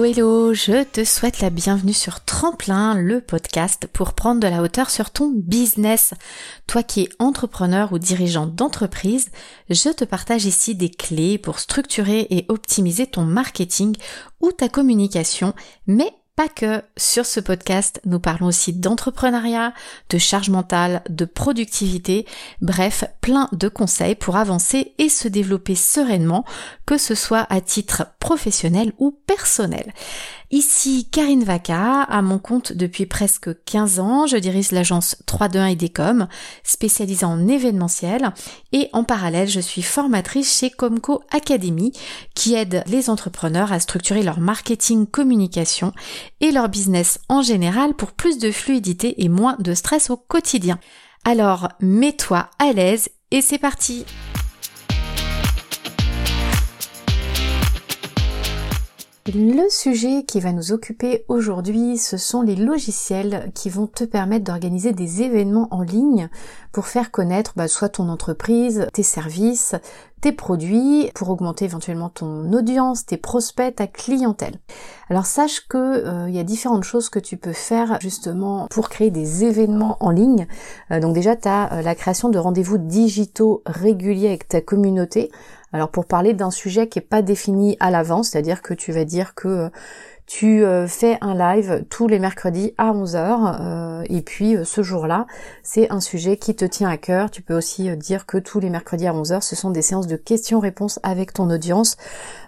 Hello hello, je te souhaite la bienvenue sur Tremplin, le podcast pour prendre de la hauteur sur ton business. Toi qui es entrepreneur ou dirigeant d'entreprise, je te partage ici des clés pour structurer et optimiser ton marketing ou ta communication, mais pas que. Sur ce podcast, nous parlons aussi d'entrepreneuriat, de charge mentale, de productivité, bref, plein de conseils pour avancer et se développer sereinement, que ce soit à titre professionnel ou personnel. Ici Karine Vaca, à mon compte depuis presque 15 ans, je dirige l'agence 321 IDECOM, spécialisée en événementiel, et en parallèle, je suis formatrice chez Comco Academy, qui aide les entrepreneurs à structurer leur marketing communication et leur business en général pour plus de fluidité et moins de stress au quotidien. Alors, mets-toi à l'aise et c'est parti! Le sujet qui va nous occuper aujourd'hui, ce sont les logiciels qui vont te permettre d'organiser des événements en ligne pour faire connaître bah, soit ton entreprise, tes services, tes produits, pour augmenter éventuellement ton audience, tes prospects, ta clientèle. Alors sache que euh, il y a différentes choses que tu peux faire justement pour créer des événements en ligne. Euh, donc déjà tu as euh, la création de rendez-vous digitaux réguliers avec ta communauté. Alors pour parler d'un sujet qui n'est pas défini à l'avance, c'est-à-dire que tu vas dire que tu euh, fais un live tous les mercredis à 11h euh, et puis ce jour-là, c'est un sujet qui te tient à cœur. Tu peux aussi dire que tous les mercredis à 11h, ce sont des séances de questions-réponses avec ton audience.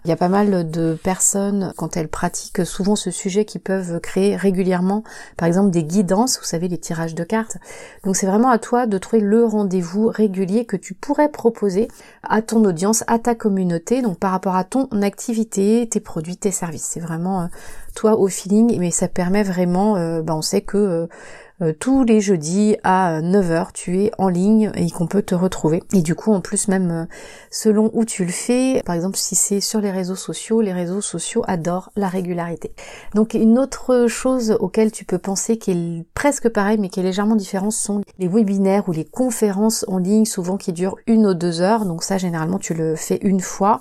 Il y a pas mal de personnes, quand elles pratiquent souvent ce sujet, qui peuvent créer régulièrement, par exemple, des guidances, vous savez, les tirages de cartes. Donc c'est vraiment à toi de trouver le rendez-vous régulier que tu pourrais proposer à ton audience, à ta communauté, donc par rapport à ton activité, tes produits, tes services. C'est vraiment euh, toi au feeling, mais ça permet vraiment, euh, bah, on sait que euh, euh, tous les jeudis à 9h tu es en ligne et qu'on peut te retrouver. Et du coup en plus même selon où tu le fais, par exemple si c'est sur les réseaux sociaux, les réseaux sociaux adorent la régularité. Donc une autre chose auquel tu peux penser qui est presque pareil mais qui est légèrement différente sont les webinaires ou les conférences en ligne souvent qui durent une ou deux heures. Donc ça généralement tu le fais une fois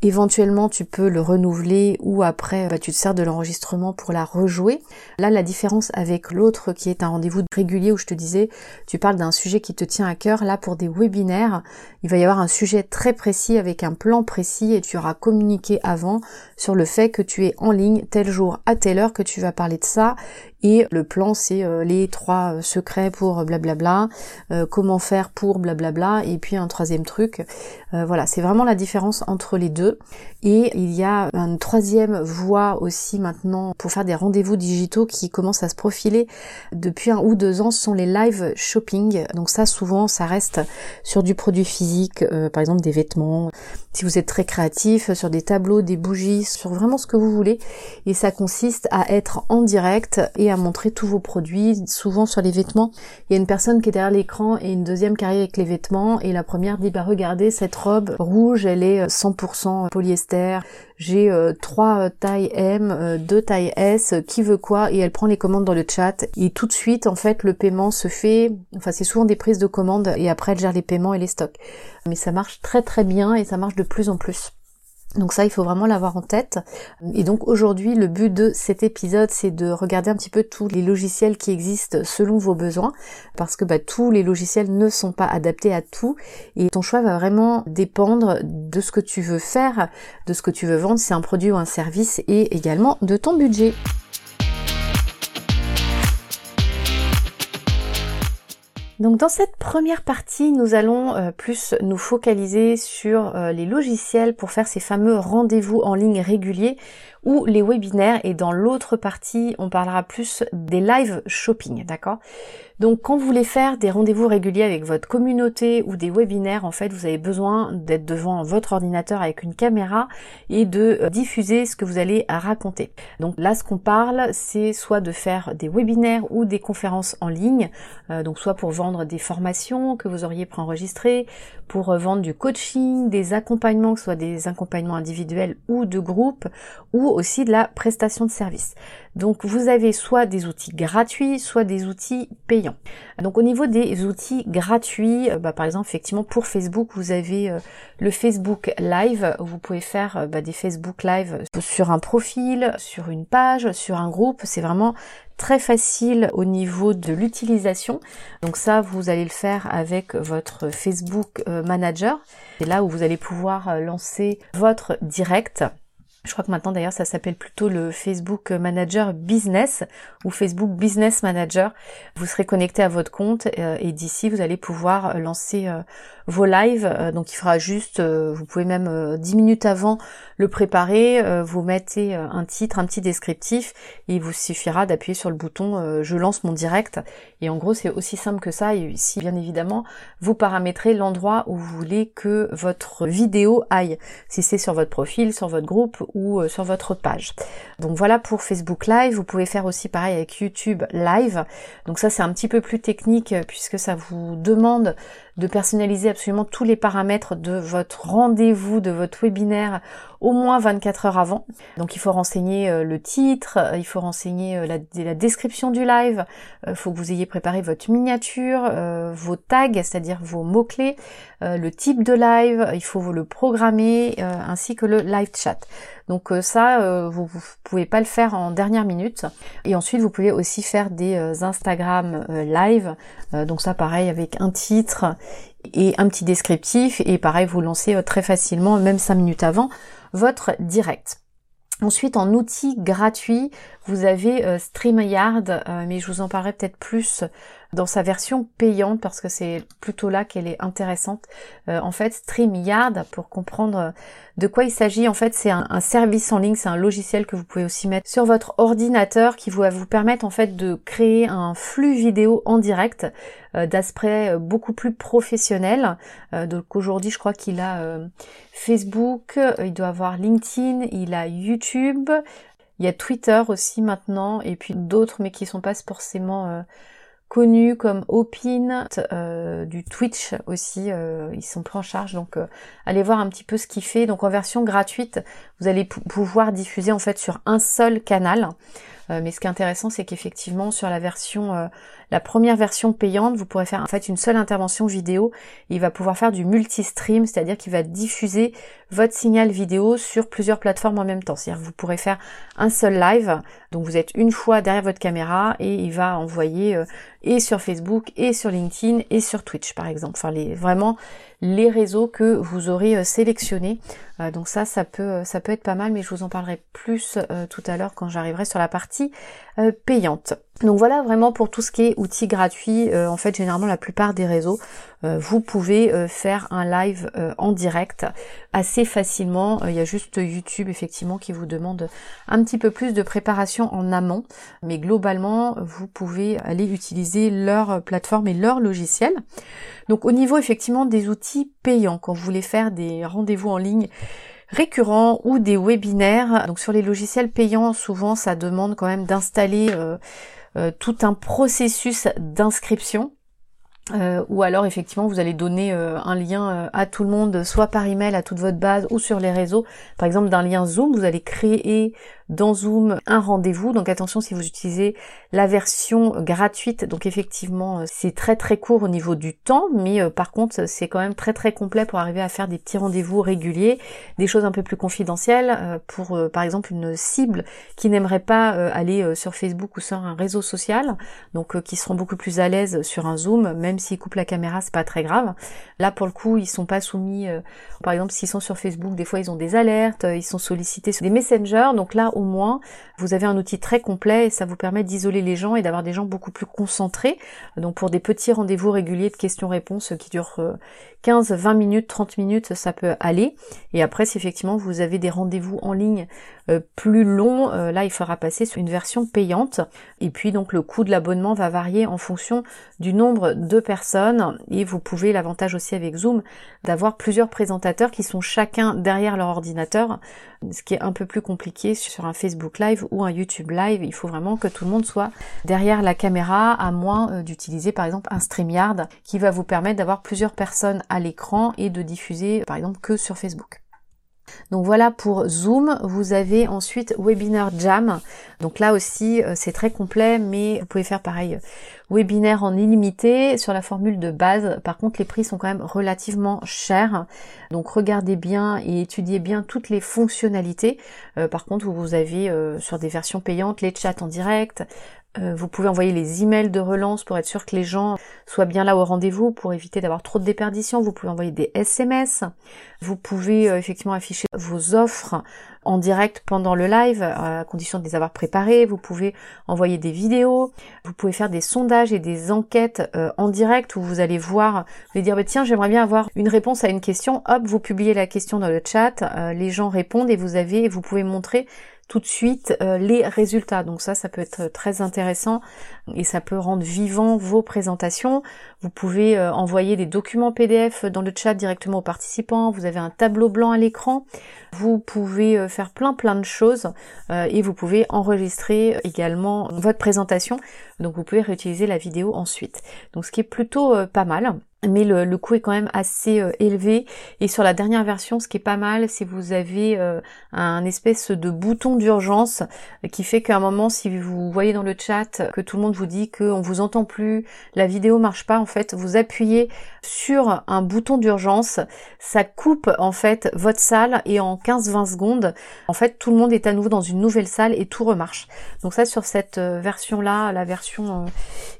Éventuellement, tu peux le renouveler ou après, bah, tu te sers de l'enregistrement pour la rejouer. Là, la différence avec l'autre qui est un rendez-vous régulier où je te disais, tu parles d'un sujet qui te tient à cœur. Là, pour des webinaires, il va y avoir un sujet très précis avec un plan précis et tu auras communiqué avant sur le fait que tu es en ligne tel jour à telle heure que tu vas parler de ça et le plan, c'est euh, les trois euh, secrets pour blablabla, euh, comment faire pour blablabla, et puis un troisième truc. voilà, c'est vraiment la différence entre les deux. Et il y a une troisième voie aussi maintenant pour faire des rendez-vous digitaux qui commencent à se profiler depuis un ou deux ans, ce sont les live shopping. Donc ça, souvent, ça reste sur du produit physique, par exemple des vêtements, si vous êtes très créatif, sur des tableaux, des bougies, sur vraiment ce que vous voulez. Et ça consiste à être en direct et à montrer tous vos produits, souvent sur les vêtements. Il y a une personne qui est derrière l'écran et une deuxième qui arrive avec les vêtements et la première dit bah regardez cette robe rouge, elle est 100% polyester. J'ai euh, trois euh, tailles M, euh, deux tailles S, qui veut quoi? Et elle prend les commandes dans le chat et tout de suite en fait le paiement se fait. Enfin c'est souvent des prises de commandes et après elle gère les paiements et les stocks. Mais ça marche très très bien et ça marche de plus en plus. Donc ça, il faut vraiment l'avoir en tête. Et donc aujourd'hui, le but de cet épisode, c'est de regarder un petit peu tous les logiciels qui existent selon vos besoins, parce que bah, tous les logiciels ne sont pas adaptés à tout, et ton choix va vraiment dépendre de ce que tu veux faire, de ce que tu veux vendre, si c'est un produit ou un service, et également de ton budget. Donc dans cette première partie, nous allons euh, plus nous focaliser sur euh, les logiciels pour faire ces fameux rendez-vous en ligne réguliers ou les webinaires et dans l'autre partie, on parlera plus des live shopping, d'accord? Donc quand vous voulez faire des rendez-vous réguliers avec votre communauté ou des webinaires, en fait, vous avez besoin d'être devant votre ordinateur avec une caméra et de euh, diffuser ce que vous allez raconter. Donc là, ce qu'on parle, c'est soit de faire des webinaires ou des conférences en ligne, euh, donc soit pour vendre des formations que vous auriez préenregistrées, pour euh, vendre du coaching, des accompagnements, que ce soit des accompagnements individuels ou de groupe, ou aussi de la prestation de service. Donc vous avez soit des outils gratuits, soit des outils payants. Donc au niveau des outils gratuits, euh, bah, par exemple effectivement pour Facebook, vous avez euh, le Facebook Live. Vous pouvez faire bah, des Facebook Live sur un profil, sur une page, sur un groupe. C'est vraiment très facile au niveau de l'utilisation. Donc ça, vous allez le faire avec votre Facebook Manager. C'est là où vous allez pouvoir lancer votre direct. Je crois que maintenant d'ailleurs ça s'appelle plutôt le Facebook Manager Business ou Facebook Business Manager. Vous serez connecté à votre compte euh, et d'ici vous allez pouvoir lancer euh, vos lives. Euh, donc il fera juste, vous pouvez même 10 minutes avant le préparer, vous mettez un titre, un petit descriptif et il vous suffira d'appuyer sur le bouton je lance mon direct. Et en gros c'est aussi simple que ça. Et ici bien évidemment vous paramétrez l'endroit où vous voulez que votre vidéo aille. Si c'est sur votre profil, sur votre groupe ou euh, sur votre page. Donc voilà pour Facebook Live. Vous pouvez faire aussi pareil avec YouTube Live. Donc ça c'est un petit peu plus technique euh, puisque ça vous demande de personnaliser absolument tous les paramètres de votre rendez-vous, de votre webinaire au moins 24 heures avant. Donc il faut renseigner euh, le titre, il faut renseigner la, description du live, il faut que vous ayez préparé votre miniature, vos tags, c'est-à-dire vos mots-clés, le type de live, il faut le programmer, ainsi que le live chat. Donc euh, ça, euh, vous, ne pouvez pas le faire en dernière minute. Et ensuite, vous pouvez aussi faire des euh, Instagram live. donc ça, pareil, avec un titre et un petit descriptif. Et pareil, vous lancez très facilement, même 5 minutes avant, votre direct. Ensuite, en outil gratuit, vous avez StreamYard, mais je vous en parlerai peut-être plus dans sa version payante parce que c'est plutôt là qu'elle est intéressante. en fait, StreamYard, pour comprendre de quoi il s'agit En fait, c'est un, service en ligne, c'est un logiciel que vous pouvez aussi mettre sur votre ordinateur qui va vous permettre en fait de créer un flux vidéo en direct euh, d'aspect euh, beaucoup plus professionnel. Euh, donc aujourd'hui, je crois qu'il a Facebook, il doit avoir LinkedIn, il a YouTube, il y a Twitter aussi maintenant et puis d'autres mais qui sont pas forcément connus comme Opin, euh, du Twitch aussi, euh, ils sont pris en charge, donc euh, allez voir un petit peu ce qu'il fait. Donc en version gratuite, vous allez pouvoir diffuser en fait sur un seul canal. mais ce qui est intéressant, c'est qu'effectivement sur la version la première version payante, vous pourrez faire en fait une seule intervention vidéo. Il va pouvoir faire du multi-stream, c'est-à-dire qu'il va diffuser votre signal vidéo sur plusieurs plateformes en même temps. C'est-à-dire que vous pourrez faire un seul live, donc vous êtes une fois derrière votre caméra et il va envoyer euh, et sur Facebook et sur LinkedIn et sur Twitch par exemple. Enfin vraiment les réseaux que vous aurez euh, sélectionnés. Euh, donc ça, ça peut être pas mal, mais je vous en parlerai plus tout à l'heure quand j'arriverai sur la partie payante. Donc voilà vraiment pour tout ce qui est outils gratuits. Euh, en fait, généralement la plupart des réseaux, euh, vous pouvez euh, faire un live en direct assez facilement. Il y a juste YouTube effectivement qui vous demande un petit peu plus de préparation en amont, mais globalement vous pouvez aller utiliser leur plateforme et leur logiciel. Donc au niveau effectivement des outils payants, quand vous voulez faire des rendez-vous en ligne récurrents ou des webinaires. Donc sur les logiciels payants, souvent ça demande quand même d'installer euh, tout un processus d'inscription. Euh, ou alors effectivement vous allez donner euh, un lien à tout le monde, soit par email à toute votre base ou sur les réseaux. Par exemple d'un lien Zoom, vous allez créer dans Zoom un rendez-vous. Donc attention si vous utilisez la version gratuite. Donc effectivement, euh, c'est très très court au niveau du temps, mais euh, par contre, c'est quand même très très complet pour arriver à faire des petits rendez-vous réguliers, des choses un peu plus confidentielles euh, pour par exemple une cible qui n'aimerait pas aller sur Facebook ou sur un réseau social, donc qui seront beaucoup plus à l'aise sur un Zoom, même s'ils coupent la caméra, c'est pas très grave. Là pour le coup, ils sont pas soumis par exemple s'ils sont sur Facebook, des fois ils ont des alertes, ils sont sollicités sur des messengers, donc là au moins, vous avez un outil très complet et ça vous permet d'isoler les gens et d'avoir des gens beaucoup plus concentrés. Donc pour des petits rendez-vous réguliers de questions-réponses qui durent 15, euh, 20 minutes, 30 minutes, ça peut aller. Et après, si effectivement vous avez des rendez-vous en ligne plus longs, euh, là il faudra passer sur une version payante. Et puis donc le coût de l'abonnement va varier en fonction du nombre de personnes. Et vous pouvez, l'avantage aussi avec Zoom, d'avoir plusieurs présentateurs qui sont chacun derrière leur ordinateur ce qui est un peu plus compliqué sur un Facebook Live ou un YouTube Live. Il faut vraiment que tout le monde soit derrière la caméra, à moins euh, d'utiliser par exemple un StreamYard qui va vous permettre d'avoir plusieurs personnes à l'écran et de diffuser par exemple que sur Facebook. Donc voilà pour Zoom. Vous avez ensuite Webinar Jam. Donc là aussi, euh, c'est très complet, mais vous pouvez faire pareil. Webinaire en illimité sur la formule de base. Par contre, les prix sont quand même relativement chers. Donc regardez bien et étudiez bien toutes les fonctionnalités. Euh, par contre, vous avez euh, sur des versions payantes les chats en direct, euh, vous pouvez envoyer les emails de relance pour être sûr que les gens soient bien là au rendez-vous pour éviter d'avoir trop de déperditions. Vous pouvez envoyer des SMS. Vous pouvez euh, effectivement afficher vos offres en direct pendant le live à condition de les avoir préparées. Vous pouvez envoyer des vidéos. Vous pouvez faire des sondages et des enquêtes euh, en direct où vous allez voir, vous allez dire bah, tiens j'aimerais bien avoir une réponse à une question. Hop, vous publiez la question dans le chat. les gens répondent et vous avez, vous pouvez montrer tout de suite euh, les résultats. Donc ça, ça peut être très intéressant et ça peut rendre vivant vos présentations. Vous pouvez euh, envoyer des documents PDF dans le chat directement aux participants. Vous avez un tableau blanc à l'écran. Vous pouvez euh, faire plein plein de choses et vous pouvez enregistrer également votre présentation. Donc vous pouvez réutiliser la vidéo ensuite. Donc ce qui est plutôt pas mal mais le, coût est quand même assez euh, élevé et sur la dernière version ce qui est pas mal c'est vous avez euh, un espèce de bouton d'urgence qui fait qu'à un moment si vous voyez dans le chat que tout le monde vous dit qu'on vous entend plus la vidéo marche pas fait vous appuyez sur un bouton d'urgence ça coupe en fait votre salle et en 15-20 secondes en fait tout le monde est à nouveau dans une nouvelle salle et tout remarche donc ça sur cette euh, version là la version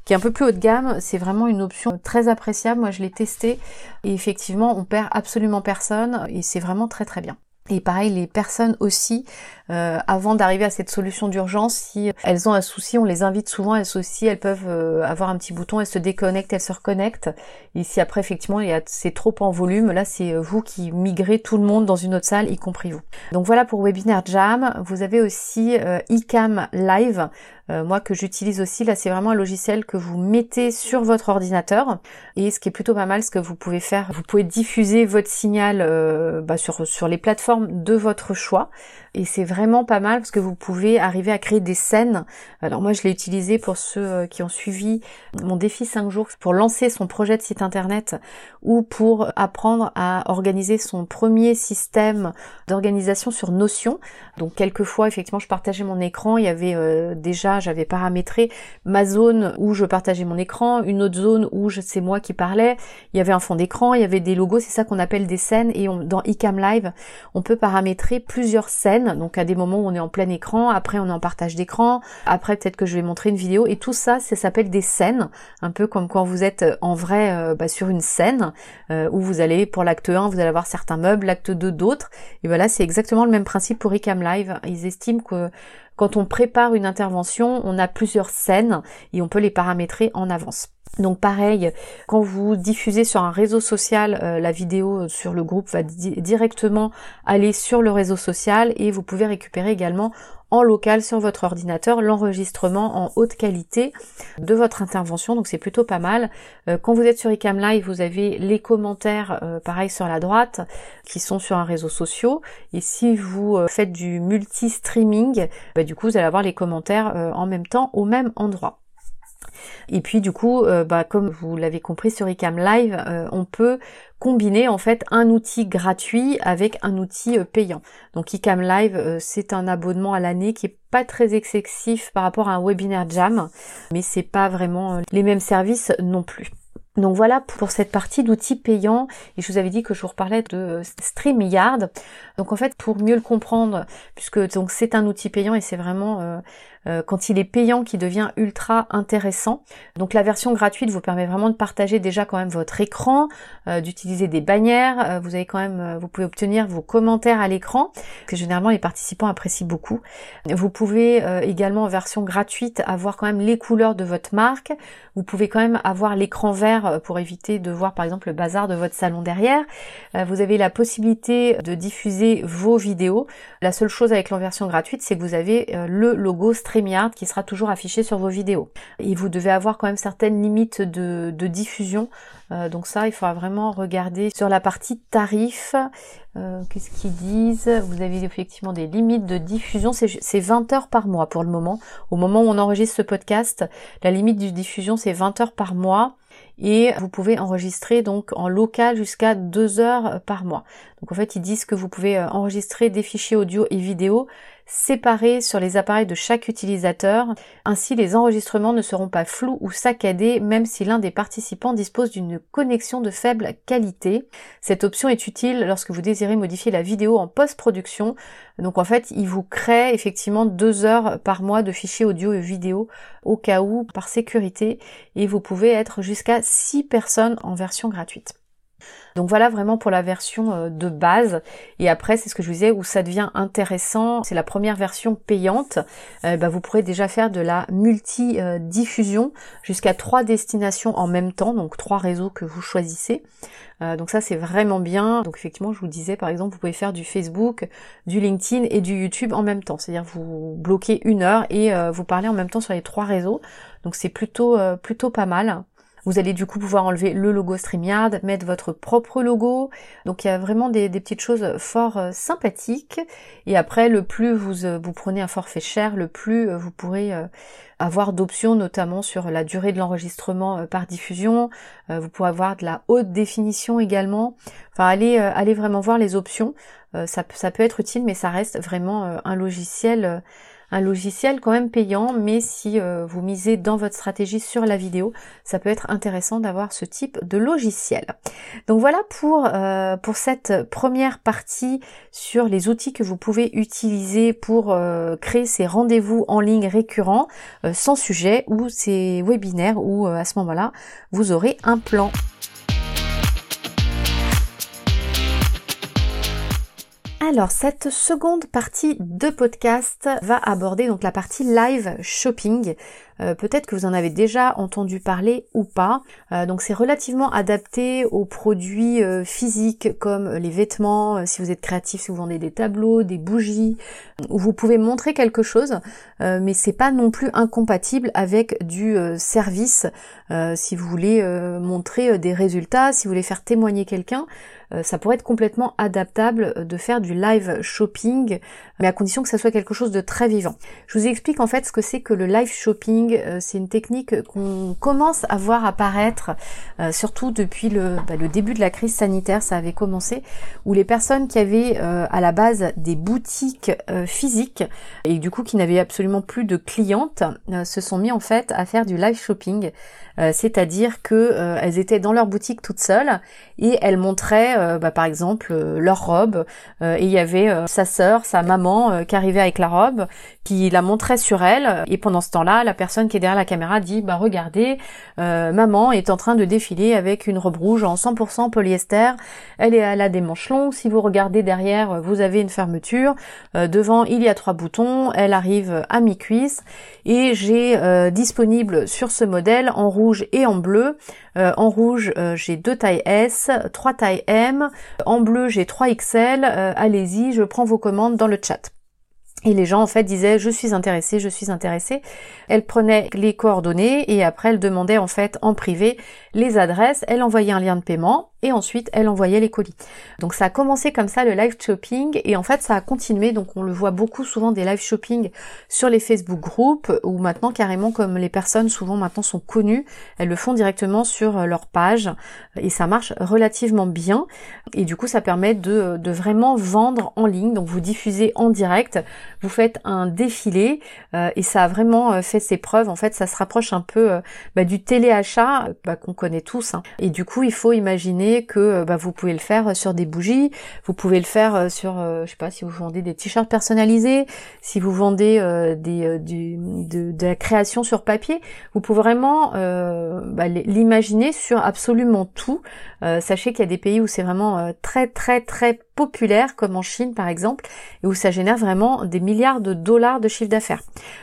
qui est un peu plus haut de gamme c'est vraiment une option très appréciable je l'ai testé et effectivement on perd absolument personne et c'est vraiment très très bien. Et pareil, les personnes aussi, euh, avant d'arriver à cette solution d'urgence, si elles ont un souci, on les invite souvent, elles aussi, elles peuvent euh, avoir un petit bouton, elles se déconnectent, elles se reconnectent. Et si après, effectivement, c'est trop en volume, là, c'est euh, vous qui migrez tout le monde dans une autre salle, y compris vous. Donc voilà pour Webinar Jam. Vous avez aussi eCam Live. Euh, moi que j'utilise aussi, là c'est vraiment un logiciel que vous mettez sur votre ordinateur et ce qui est plutôt pas mal, ce que vous pouvez faire, vous pouvez diffuser votre signal euh, bah, sur, sur les plateformes de votre choix et c'est vraiment pas mal parce que vous pouvez arriver à créer des scènes. Alors moi je l'ai utilisé pour ceux euh, qui ont suivi mon défi 5 jours pour lancer son projet de site internet ou pour apprendre à organiser son premier système d'organisation sur Notion. Donc quelquefois effectivement je partageais mon écran, il y avait déjà j'avais paramétré ma zone où je partageais mon écran, une autre zone où c'est moi qui parlais, il y avait un fond d'écran, il y avait des logos, c'est ça qu'on appelle des scènes, et dans iCam Live, on peut paramétrer plusieurs scènes, donc à des moments où on est en plein écran, après on est en partage d'écran, après peut-être que je vais montrer une vidéo, et tout ça, ça s'appelle des scènes, un peu comme quand vous êtes en vrai euh, bah, sur une scène, euh, où vous allez, pour l'acte 1, vous allez avoir certains meubles, l'acte 2 d'autres, et voilà, c'est exactement le même principe pour iCam Live, ils estiment que quand on prépare une intervention, on a plusieurs scènes et on peut les paramétrer en avance. Donc pareil, quand vous diffusez sur un réseau social, euh, la vidéo sur le groupe va directement aller sur le réseau social et vous pouvez récupérer également en local sur votre ordinateur l'enregistrement en haute qualité de votre intervention. Donc c'est plutôt pas mal. Euh, quand vous êtes sur iCam Live vous avez les commentaires euh, pareil sur la droite qui sont sur un réseau social. Et si vous faites du multi-streaming bah, du coup vous allez avoir les commentaires en même temps au même endroit et puis du coup, euh, bah, comme vous l'avez compris sur iCam Live, euh, on peut combiner en fait un outil gratuit avec un outil euh, payant. Donc iCam Live, c'est un abonnement à l'année qui est pas très excessif par rapport à un webinaire jam, mais c'est pas vraiment les mêmes services non plus. Donc voilà pour cette partie d'outils payants et je vous avais dit que je vous reparlais de StreamYard. Donc en fait pour mieux le comprendre puisque donc c'est un outil payant et c'est vraiment euh, quand il est payant qui devient ultra intéressant. Donc la version gratuite vous permet vraiment de partager déjà quand même votre écran, euh, d'utiliser des bannières, euh, vous avez quand même vous pouvez obtenir vos commentaires à l'écran que généralement les participants apprécient beaucoup. Vous pouvez également en version gratuite avoir quand même les couleurs de votre marque. Vous pouvez quand même avoir l'écran vert pour éviter de voir par exemple le bazar de votre salon derrière. Vous avez la possibilité de diffuser vos vidéos. La seule chose avec la version gratuite, c'est que vous avez le logo stream StreamYard qui sera toujours affiché sur vos vidéos. Et vous devez avoir quand même certaines limites de, diffusion. Euh, donc ça, il faudra vraiment regarder sur la partie tarif. Euh, qu'est-ce qu'ils disent? Vous avez effectivement des limites de diffusion. C'est 20 heures par mois pour le moment. Au moment où on enregistre ce podcast, la limite de diffusion c'est 20 heures par mois et vous pouvez enregistrer donc en local jusqu'à 2 heures par mois. Donc en fait ils disent que vous pouvez euh, enregistrer des fichiers audio et vidéo séparés sur les appareils de chaque utilisateur. Ainsi, les enregistrements ne seront pas flous ou saccadés même si l'un des participants dispose d'une connexion de faible qualité. Cette option est utile lorsque vous désirez modifier la vidéo en post-production. Donc en fait, il vous crée effectivement deux heures par mois de fichiers audio et vidéo au cas où par sécurité et vous pouvez être jusqu'à 6 personnes en version gratuite. Donc voilà vraiment pour la version euh, de base. Et après, c'est ce que je vous disais, où ça devient intéressant, c'est la première version payante. Euh, bah, vous pourrez déjà faire de la multi-diffusion jusqu'à trois destinations en même temps, donc trois réseaux que vous choisissez. Euh, donc ça c'est vraiment bien. Donc effectivement, je vous disais par exemple, vous pouvez faire du Facebook, du LinkedIn et du YouTube en même temps. C'est-à-dire vous bloquez une heure et vous parlez en même temps sur les trois réseaux. Donc c'est plutôt plutôt pas mal. Vous allez du coup pouvoir enlever le logo StreamYard, mettre votre propre logo. Donc il y a vraiment des, petites choses fort euh, sympathiques. Et après, le plus vous, euh, vous prenez un forfait cher, le plus euh, vous pourrez avoir d'options, notamment sur la durée de l'enregistrement par diffusion. vous pourrez avoir de la haute définition également. Enfin, allez, allez vraiment voir les options. ça peut être utile, mais ça reste vraiment un logiciel un logiciel quand même payant, mais si euh, vous misez dans votre stratégie sur la vidéo, ça peut être intéressant d'avoir ce type de logiciel. Donc voilà pour, euh, pour cette première partie sur les outils que vous pouvez utiliser pour euh, créer ces rendez-vous en ligne récurrents sans sujet ou ces webinaires où à ce moment-là, vous aurez un plan. Alors cette seconde partie de podcast va aborder donc la partie live shopping. Euh, peut-être que vous en avez déjà entendu parler ou pas. Euh, donc c'est relativement adapté aux produits euh, physiques comme les vêtements, si vous êtes créatif, si vous vendez des tableaux, des bougies, où vous pouvez montrer quelque chose, mais c'est pas non plus incompatible avec du service. si vous voulez montrer des résultats, si vous voulez faire témoigner quelqu'un, ça pourrait être complètement adaptable de faire du live shopping, mais à condition que ça soit quelque chose de très vivant. Je vous explique en fait ce que c'est que le live shopping euh, c'est une technique qu'on commence à voir apparaître, euh, surtout depuis bah, le, début de la crise sanitaire, ça avait commencé, où les personnes qui avaient euh, à la base des boutiques physiques et du coup qui n'avaient absolument plus de clientes, se sont mis en fait à faire du live shopping, c'est-à-dire que elles étaient dans leur boutique toutes seules et elles montraient bah, par exemple leur robe et il y avait sa sœur, sa maman qui arrivait avec la robe, qui la montrait sur elle et pendant ce temps-là, la personne qui est derrière la caméra dit bah regardez, euh, maman est en train de défiler avec une robe rouge en 100% polyester. Elle est à la des manches. Si vous regardez derrière, vous avez une fermeture. Euh, devant, il y a trois boutons. Elle arrive à mi-cuisse et j'ai euh, disponible sur ce modèle en rouge et en bleu. en rouge, j'ai deux tailles S, trois tailles M. En bleu, j'ai 3 XL. Allez-y, je prends vos commandes dans le chat. Et les gens en fait disaient je suis intéressée, je suis intéressée. Elle prenait les coordonnées et après elle demandait en fait en privé les adresses, elle envoyait un lien de paiement et ensuite elle envoyait les colis. Donc ça a commencé comme ça le live shopping. Et en fait ça a continué. Donc on le voit beaucoup souvent des live shopping sur les Facebook groups ou maintenant carrément comme les personnes souvent maintenant sont connues, elles le font directement sur euh, leur page. Et ça marche relativement bien. Et du coup ça permet de, de vraiment vendre en ligne. Donc vous diffusez en direct, vous faites un défilé. Euh, et ça a vraiment euh, fait ses preuves. En fait ça se rapproche un peu bah, du téléachat bah, qu'on connaît tous hein. et du coup il faut imaginer que euh, bah, vous pouvez le faire sur des bougies, vous pouvez le faire euh, sur, euh, je sais pas, si vous vendez des t-shirts personnalisés, si vous vendez des, de, la création sur papier, vous pouvez vraiment bah, l'imaginer sur absolument tout. sachez qu'il y a des pays où c'est vraiment très très très populaires comme en Chine par exemple et où ça génère vraiment des milliards de dollars de chiffre d'affaires.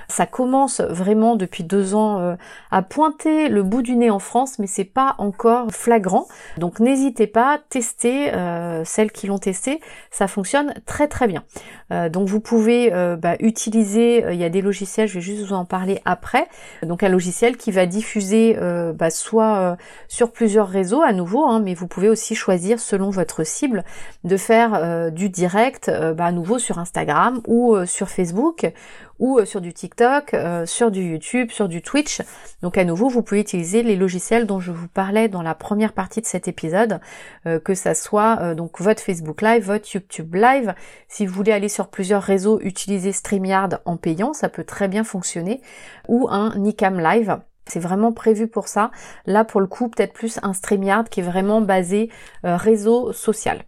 Ça commence vraiment depuis deux ans euh, à pointer le bout du nez en France mais c'est pas encore flagrant. Donc n'hésitez pas, testez euh, celles qui l'ont testé, ça fonctionne très très bien. Euh, donc vous pouvez bah, utiliser, il y a des logiciels, je vais juste vous en parler après. Donc un logiciel qui va diffuser bah, soit sur plusieurs réseaux à nouveau, hein, mais vous pouvez aussi choisir selon votre cible de faire euh, du direct euh, bah, à nouveau sur Instagram ou euh, sur Facebook ou sur du TikTok, sur du YouTube, sur du Twitch. Donc à nouveau, vous pouvez utiliser les logiciels dont je vous parlais dans la première partie de cet épisode, que ça soit donc votre Facebook Live, votre YouTube Live. Si vous voulez aller sur plusieurs réseaux, utiliser StreamYard en payant, ça peut très bien fonctionner, ou un Nicam Live. C'est vraiment prévu pour ça. Là, pour le coup, peut-être plus un StreamYard qui est vraiment basé euh, réseau social.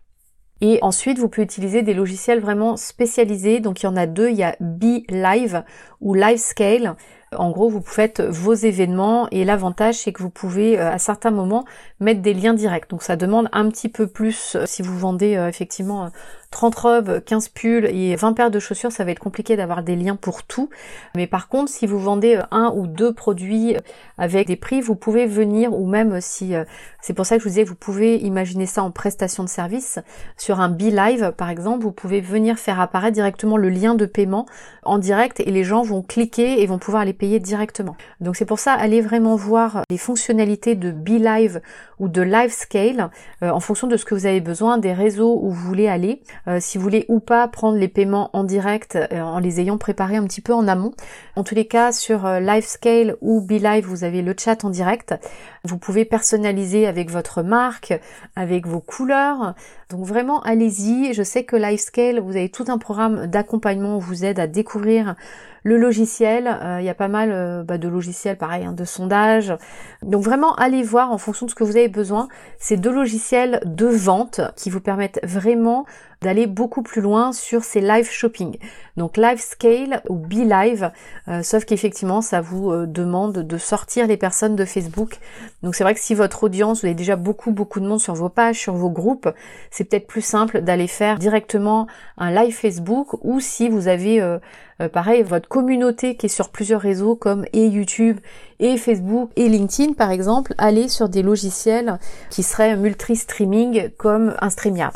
Et ensuite, vous pouvez utiliser des logiciels vraiment spécialisés. Donc, il y en a deux. Il y a BeLive ou LiveScale. En gros, vous faites vos événements et l'avantage, c'est que vous pouvez euh, à certains moments mettre des liens directs. Donc, ça demande un petit peu plus euh, si vous vendez effectivement 30 robes, 15 pulls et 20 paires de chaussures, ça va être compliqué d'avoir des liens pour tout. Mais par contre, si vous vendez euh, un ou deux produits euh, avec des prix, vous pouvez venir, ou même si, euh, c'est pour ça que je vous disais, vous pouvez imaginer ça en prestation de service. Sur un Live, par exemple, vous pouvez venir faire apparaître directement le lien de paiement en direct et les gens vont cliquer et vont pouvoir les payer directement. Donc c'est pour ça, allez vraiment voir les fonctionnalités de Live ou de LiveScale en fonction de ce que vous avez besoin, des réseaux où vous voulez aller. Euh, si vous voulez ou pas prendre les paiements en direct euh, en les ayant préparés un petit peu en amont. En tous les cas, sur euh, LiveScale ou BeLive, vous avez le chat en direct. Vous pouvez personnaliser avec votre marque, avec vos couleurs. Donc vraiment, allez-y. Je sais que LiveScale, vous avez tout un programme d'accompagnement, vous aide à découvrir le logiciel. Il y a pas mal bah, de logiciels, pareil, hein, de sondage. Donc vraiment, allez voir en fonction de ce que vous avez besoin. C'est deux logiciels de vente qui vous permettent vraiment d'aller beaucoup plus loin sur ces live shopping. Donc live scale ou be live, euh, sauf qu'effectivement ça vous euh, demande de sortir les personnes de Facebook. Donc c'est vrai que si votre audience, vous avez déjà beaucoup beaucoup de monde sur vos pages, sur vos groupes, c'est peut-être plus simple d'aller faire directement un live Facebook ou si vous avez euh, pareil votre communauté qui est sur plusieurs réseaux comme et YouTube et Facebook et LinkedIn par exemple, aller sur des logiciels qui seraient multi-streaming comme un StreamYard.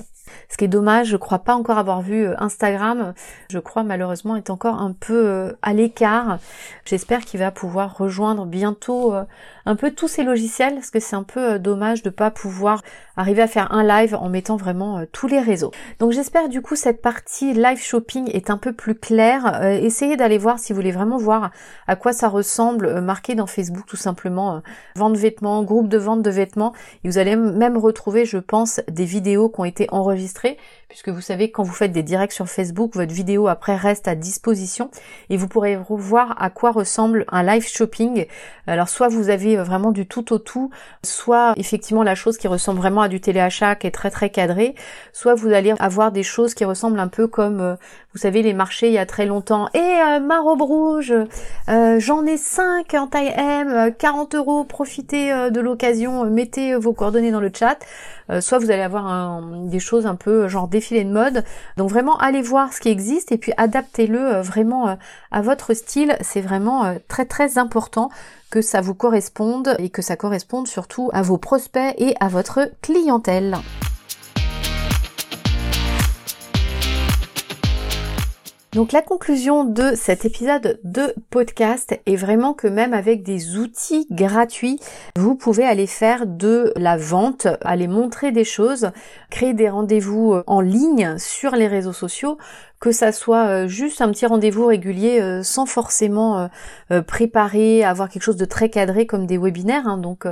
Ce qui est dommage, je crois pas encore avoir vu euh, Instagram. Je crois malheureusement est encore un peu euh, à l'écart. J'espère qu'il va pouvoir rejoindre bientôt euh, un peu tous ces logiciels parce que c'est un peu dommage de pas pouvoir arriver à faire un live en mettant vraiment tous les réseaux. Donc j'espère du coup cette partie live shopping est un peu plus claire. essayez d'aller voir si vous voulez vraiment voir à quoi ça ressemble marqué dans Facebook tout simplement vente vêtements, groupe de vente de vêtements et vous allez même retrouver je pense des vidéos qui ont été enregistrées enregistré puisque vous savez quand vous faites des directs sur Facebook, votre vidéo après reste à disposition et vous pourrez voir à quoi ressemble un live shopping. Alors soit vous avez euh, vraiment du tout au tout, soit effectivement la chose qui ressemble vraiment à du téléachat qui est très très cadré, soit vous allez avoir des choses qui ressemblent un peu comme euh, vous savez les marchés il y a très longtemps. Et euh, ma robe rouge, j'en ai 5 en taille M, 40 euros, profitez de l'occasion, mettez vos coordonnées dans le chat. soit vous allez avoir des choses un peu genre défilé de mode. Donc vraiment allez voir ce qui existe et puis adaptez-le euh, vraiment euh, à votre style. C'est vraiment euh, très très important que ça vous corresponde et que ça corresponde surtout à vos prospects et à votre clientèle. Donc la conclusion de cet épisode de podcast est vraiment que même avec des outils gratuits, vous pouvez aller faire de la vente, aller montrer des choses, créer des rendez-vous euh, en ligne sur les réseaux sociaux, que ça soit euh, juste un petit rendez-vous régulier euh, sans forcément préparer, avoir quelque chose de très cadré comme des webinaires. Hein. Donc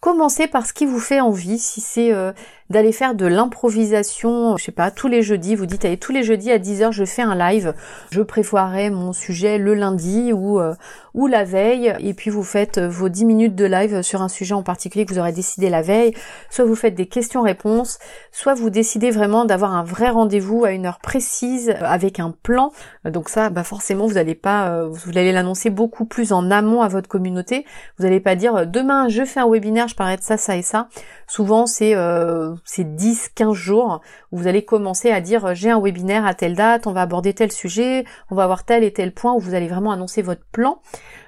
Commencez par ce qui vous fait envie. Si c'est euh, d'aller faire de l'improvisation, je sais pas, tous les jeudis, vous dites allez tous les jeudis à 10h je fais un live, je prévoirai mon sujet le lundi ou euh, ou la veille, et puis vous faites vos 10 minutes de live sur un sujet en particulier que vous aurez décidé la veille, soit vous faites des questions-réponses, soit vous décidez vraiment d'avoir un vrai rendez-vous à une heure précise avec un plan. Donc ça, bah forcément, vous n'allez pas, vous allez l'annoncer beaucoup plus en amont à votre communauté. Vous n'allez pas dire demain je fais un webinaire, je parlerai de ça, ça et ça. Souvent c'est euh, 10, 15 jours où vous allez commencer à dire j'ai un webinaire à telle date, on va aborder tel sujet, on va avoir tel et tel point où vous allez vraiment annoncer votre plan.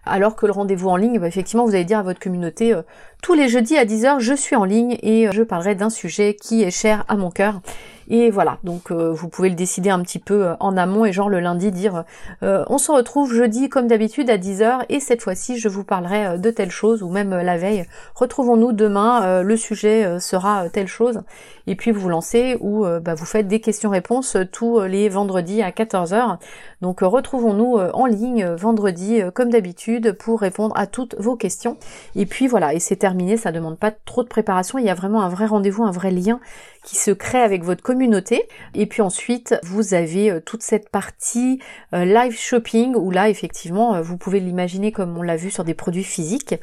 Alors que le rendez-vous en ligne, bah, effectivement, vous allez dire à votre communauté euh, tous les jeudis à 10h, je suis en ligne et je parlerai d'un sujet qui est cher à mon cœur et voilà, donc euh, vous pouvez le décider un petit peu euh, en amont et genre le lundi dire euh, on se retrouve jeudi comme d'habitude à 10h et cette fois-ci je vous parlerai de telle chose ou même la veille. Retrouvons-nous demain, le sujet sera telle chose et puis vous vous lancez ou bah, vous faites des questions-réponses tous les vendredis à 14h. Donc retrouvons-nous en ligne vendredi comme d'habitude pour répondre à toutes vos questions. Et puis voilà, et c'est terminé, ça demande pas trop de préparation, il y a vraiment un vrai rendez-vous, un vrai lien qui se crée avec votre communauté. Et puis ensuite, vous avez euh, toute cette partie euh, live shopping où là, effectivement, euh, vous pouvez l'imaginer comme on l'a vu sur des produits physiques,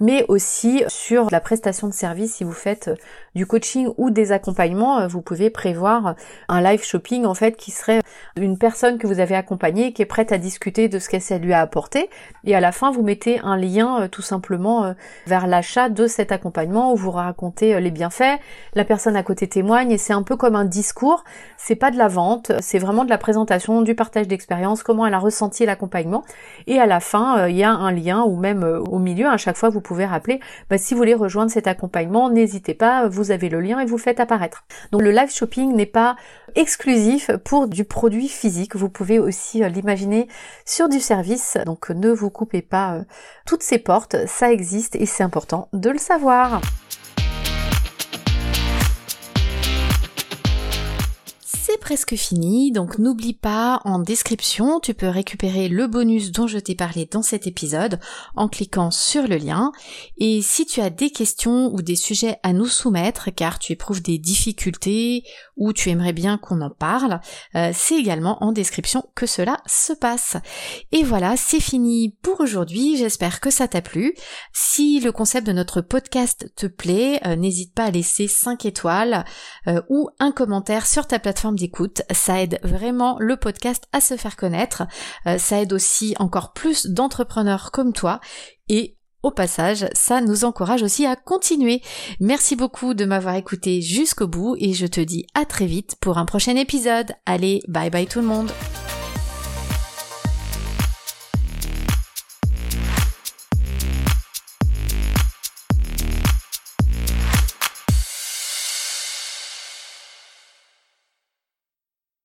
mais aussi sur la prestation de service si vous faites du coaching ou des accompagnements, vous pouvez prévoir un live shopping en fait qui serait une personne que vous avez accompagnée qui est prête à discuter de ce qu'elle lui a apporté et à la fin vous mettez un lien tout simplement vers l'achat de cet accompagnement où vous racontez les bienfaits, la personne à côté témoigne et c'est un peu comme un discours. C'est pas de la vente, c'est vraiment de la présentation, du partage d'expérience, comment elle a ressenti l'accompagnement. Et à la fin, euh, il y a un lien ou même euh, au milieu, à chaque fois vous pouvez rappeler, bah, si vous voulez rejoindre cet accompagnement, n'hésitez pas, vous avez le lien et vous faites apparaître. Donc le live shopping n'est pas exclusif pour du produit physique. Vous pouvez aussi euh, l'imaginer sur du service. Donc ne vous coupez pas toutes ces portes, ça existe et c'est important de le savoir. Presque fini, donc n'oublie pas, en description, tu peux récupérer le bonus dont je t'ai parlé dans cet épisode en cliquant sur le lien. Et si tu as des questions ou des sujets à nous soumettre, car tu éprouves des difficultés ou tu aimerais bien qu'on en parle, euh, c'est également en description que cela se passe. Et voilà, c'est fini pour aujourd'hui, j'espère que ça t'a plu. Si le concept de notre podcast te plaît, euh, n'hésite pas à laisser 5 étoiles euh, ou un commentaire sur ta plateforme d'écoute. Ça aide vraiment le podcast à se faire connaître. Euh, ça aide aussi encore plus d'entrepreneurs comme toi. Et au passage, ça nous encourage aussi à continuer. Merci beaucoup de m'avoir écouté jusqu'au bout et je te dis à très vite pour un prochain épisode. Allez, bye bye tout le monde.